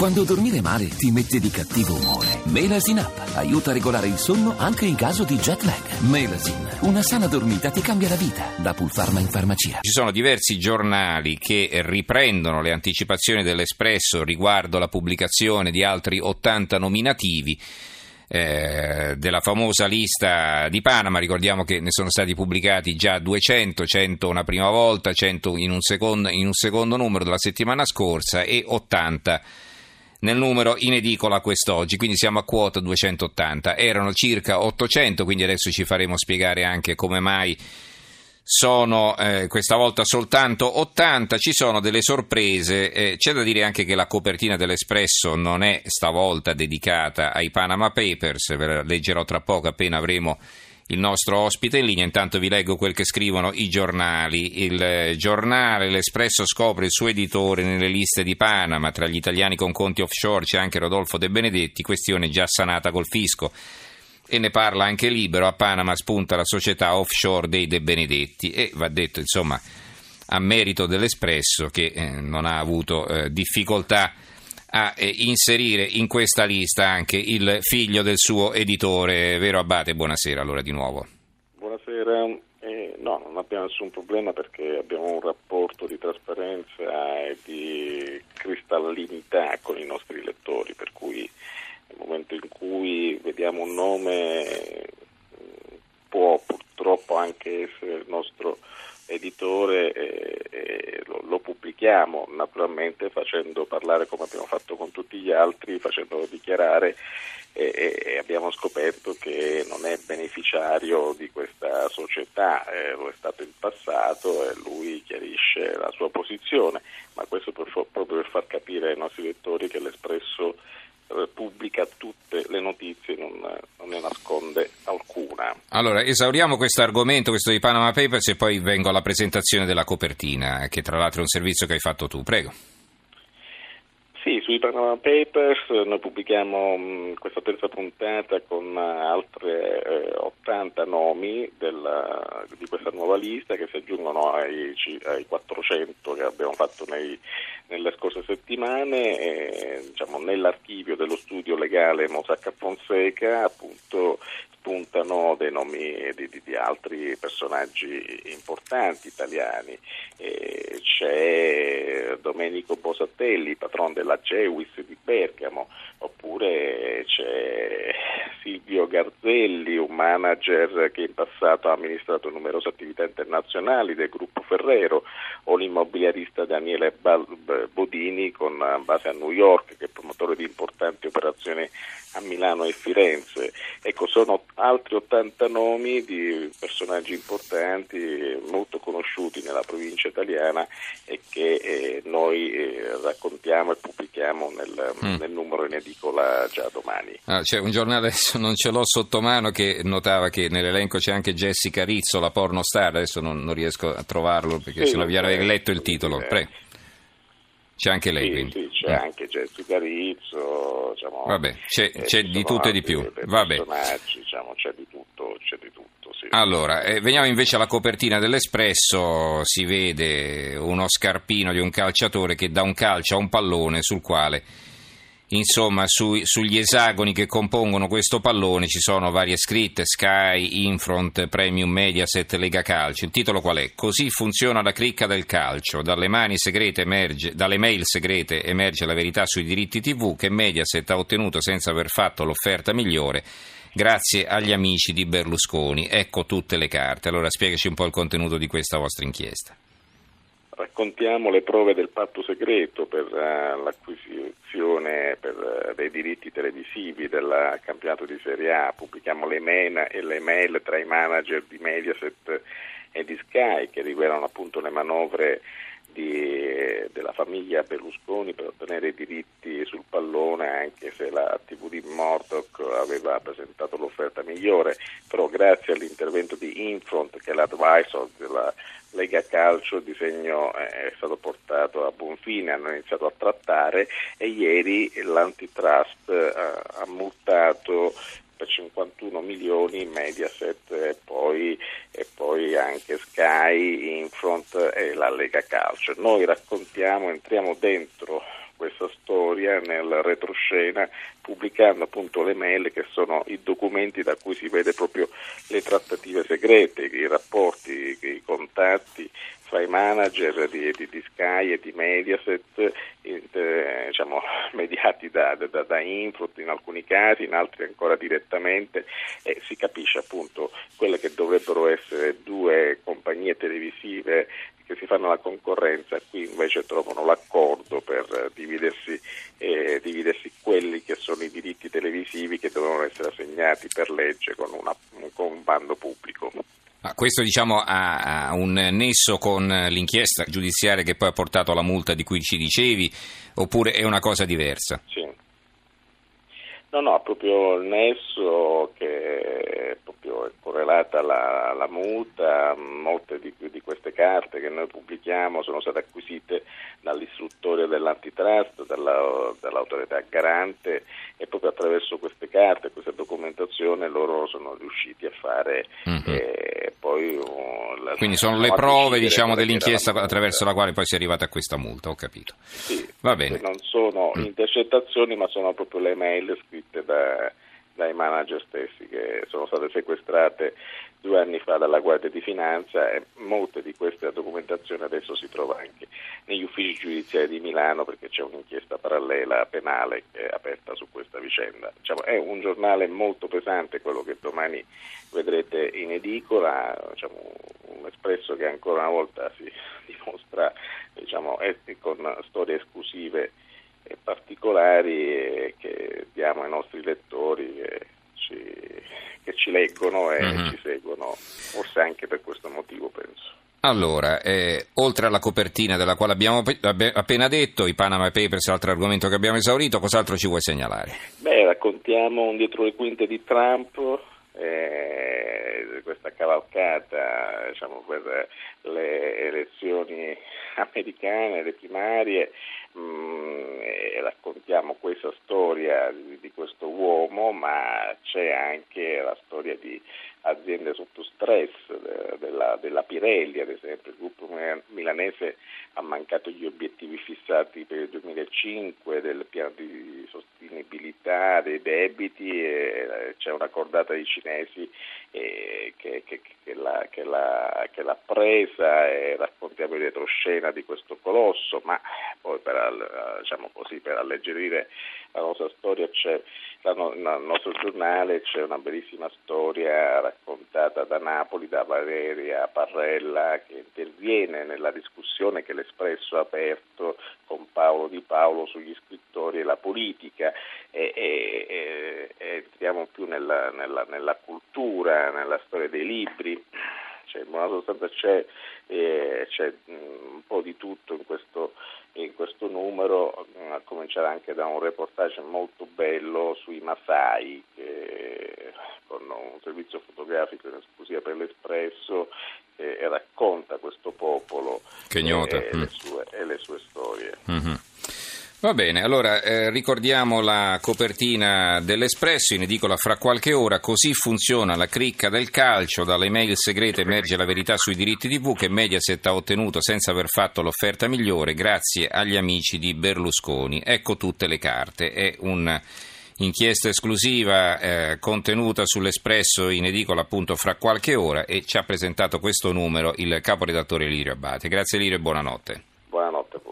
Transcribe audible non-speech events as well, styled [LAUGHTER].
Quando dormire male ti mette di cattivo umore. Melasin Up aiuta a regolare il sonno anche in caso di jet lag. Melasin, una sana dormita ti cambia la vita. Da Pulpharma in farmacia. Ci sono diversi giornali che riprendono le anticipazioni dell'Espresso riguardo la pubblicazione di altri 80 nominativi. Eh, della famosa lista di Panama, ricordiamo che ne sono stati pubblicati già 200, 100 una prima volta, 100 in un secondo, in un secondo numero della settimana scorsa e 80 nel numero in edicola quest'oggi, quindi siamo a quota 280. Erano circa 800, quindi adesso ci faremo spiegare anche come mai sono eh, questa volta soltanto 80, ci sono delle sorprese, eh, c'è da dire anche che la copertina dell'Espresso non è stavolta dedicata ai Panama Papers, ve la leggerò tra poco appena avremo il nostro ospite in linea. Intanto vi leggo quel che scrivono i giornali. Il eh, giornale L'Espresso scopre il suo editore nelle liste di Panama. Tra gli italiani con conti offshore c'è anche Rodolfo De Benedetti, questione già sanata col fisco e ne parla anche Libero, a Panama spunta la società offshore dei De Benedetti e va detto insomma a merito dell'Espresso che eh, non ha avuto eh, difficoltà a eh, inserire in questa lista anche il figlio del suo editore, vero Abate? Buonasera allora di nuovo. Buonasera, eh, no non abbiamo nessun problema perché abbiamo un rapporto di trasparenza e di cristallinità con i nostri lettori, per cui nel momento in cui vediamo un nome può purtroppo anche essere il nostro editore e, e lo, lo, pubblichiamo naturalmente facendo parlare come abbiamo fatto con tutti gli altri, facendolo dichiarare e, e abbiamo scoperto che non è beneficiario di questa società, eh, lo è stato in passato e lui chiarisce la sua posizione, ma questo per, proprio per far capire ai nostri lettori che l'Espresso eh, pubblica tutte le notizie, non, non, ne nasconde alcuna. Allora, esauriamo questo argomento, questo di Panama Papers, e poi vengo alla presentazione della copertina, che tra l'altro è un servizio che hai fatto tu. Prego. Sì, sui Panama Papers noi pubblichiamo mh, questa terza puntata con altre eh, 80 nomi della, di questa nuova lista che si aggiungono ai, ai 400 che abbiamo fatto nei, nelle scorse settimane. E, diciamo, nell'archivio dello studio legale Mosacca Fonseca appunto spuntano dei nomi di, di, di altri personaggi importanti italiani. E c'è Domenico Bosatelli, patron della Cewis di Bergamo, oppure c'è Silvio Garzelli, un manager che in passato ha amministrato numerose attività internazionali del gruppo Ferrero, o l'immobiliarista Daniele Bodini con base a New York, che è promotore di importanti operazioni a Milano e Firenze. Ecco, sono altri 80 nomi di personaggi importanti, molto conosciuti nella provincia italiana e che eh, noi eh, raccontiamo e pubblichiamo nel, mm. nel, numero in edicola già domani. Ah, c'è un giornale, adesso non ce l'ho sotto mano, che notava che nell'elenco c'è anche Jessica Rizzo, la pornostar, adesso non, non riesco a trovarlo perché sì, se lo vi avrei letto il titolo. Prego. C'è anche lei, sì, quindi. Sì, c'è mm. anche Jessica Rizzo. Diciamo, Vabbè, c'è, eh, c'è di tutto e di più. Vabbè. Diciamo, c'è di tutto, c'è di tutto sì. Allora, eh, veniamo invece alla copertina dell'Espresso. Si vede uno scarpino di un calciatore che dà un calcio a un pallone sul quale Insomma, su, sugli esagoni che compongono questo pallone ci sono varie scritte, Sky, Infront, Premium Mediaset, Lega Calcio. Il titolo qual è? Così funziona la cricca del calcio. Dalle, emerge, dalle mail segrete emerge la verità sui diritti TV che Mediaset ha ottenuto senza aver fatto l'offerta migliore grazie agli amici di Berlusconi. Ecco tutte le carte. Allora spiegaci un po' il contenuto di questa vostra inchiesta raccontiamo le prove del patto segreto per uh, l'acquisizione per, uh, dei diritti televisivi del campionato di Serie A, pubblichiamo le, mail, e le mail tra i manager di Mediaset e di Sky che rivelano appunto le manovre di, della famiglia Berlusconi per ottenere i diritti sul pallone anche se la TV di Murdoch aveva presentato l'offerta migliore. Però grazie all'intervento di Infront che è l'advisor della Lega Calcio il disegno è stato portato a buon fine, hanno iniziato a trattare e ieri l'antitrust eh, ha multato per 51 milioni Mediaset e poi, e poi anche Sky, Infront e la Lega Calcio. Noi raccontiamo, entriamo dentro questa storia nel retroscena pubblicando appunto le mail che sono i documenti da cui si vede proprio le trattative segrete, i rapporti, i contatti fra i manager di, di, di Sky e di Mediaset, eh, diciamo, [LAUGHS] mediati da, da, da Infront in alcuni casi, in altri ancora direttamente, e si capisce appunto quelle che dovrebbero essere due compagnie televisive si fanno la concorrenza, qui invece trovano l'accordo per eh, dividersi, eh, dividersi, quelli che sono i diritti televisivi che devono essere assegnati per legge con, una, con un bando pubblico. Ma questo diciamo, ha, un nesso con l'inchiesta giudiziaria che poi ha portato alla multa di cui ci dicevi, oppure è una cosa diversa? Sì. No, no, proprio il nesso che proprio è correlata alla, alla multa, molte di, di, queste carte che noi pubblichiamo sono state acquisite dall'istruttore dell'antitrust, dalla, dall'autorità garante e proprio attraverso queste carte, questa documentazione loro sono riusciti a fare mm-hmm. eh, poi... Uh, Quindi sono le prove diciamo, dell'inchiesta attraverso la quale poi si è arrivata a questa multa, ho capito. Sì, Va bene. Non sono mm. intercettazioni ma sono proprio le mail scritte da dai manager stessi che sono state sequestrate due anni fa dalla Guardia di Finanza e molte di queste documentazioni adesso si trova anche negli uffici giudiziari di Milano perché c'è un'inchiesta parallela penale che è aperta su questa vicenda. Diciamo, è un giornale molto pesante quello che domani vedrete in edicola, diciamo, un espresso che ancora una volta si [LAUGHS] dimostra diciamo, con storie esclusive e particolari che diamo ai nostri lettori che ci, che ci leggono e mm-hmm. ci seguono, forse anche per questo motivo penso. Allora, eh, oltre alla copertina della quale abbiamo appena detto, i Panama Papers, altro argomento che abbiamo esaurito, cos'altro ci vuoi segnalare? Beh, raccontiamo un dietro le quinte di Trump, eh, questa cavalcata diciamo, per le elezioni americane, le primarie, mh, mm, raccontiamo questa storia di, di, questo ma c'è anche la storia di aziende sotto stress, de, della, della, Pirelli ad esempio, il gruppo milanese ha mancato gli obiettivi fissati per il 2005 del piano di sostenibilità dei debiti e eh, c'è una cordata di cinesi eh, che, che, che, l'ha, che, l'ha, che, l'ha, presa e raccontiamo il retroscena di questo colosso, ma poi per, diciamo così, per alleggerire la nostra storia c'è nel nostro giornale c'è una bellissima storia raccontata da Napoli, da Valeria Parrella, che interviene nella discussione che l'Espresso ha aperto con Paolo Di Paolo sugli scrittori e la politica. E, e, e entriamo più nella, nella, nella cultura, nella storia dei libri cioè, in buona sostanza c'è, eh, c'è un po' di tutto in questo, in questo numero, a cominciare anche da un reportage molto bello sui Masai, che, con un servizio fotografico in esclusiva per l'Espresso, che racconta questo popolo e, e, mm. le sue, e, le sue, storie. Mm-hmm. Va bene, allora eh, ricordiamo la copertina dell'Espresso in edicola fra qualche ora, così funziona la cricca del calcio, dalle mail segrete emerge la verità sui diritti TV che Mediaset ha ottenuto senza aver fatto l'offerta migliore grazie agli amici di Berlusconi. Ecco tutte le carte, è un'inchiesta esclusiva eh, contenuta sull'Espresso in edicola appunto fra qualche ora e ci ha presentato questo numero il caporedattore Lirio Abate. Grazie Lirio e buonanotte. Buonanotte.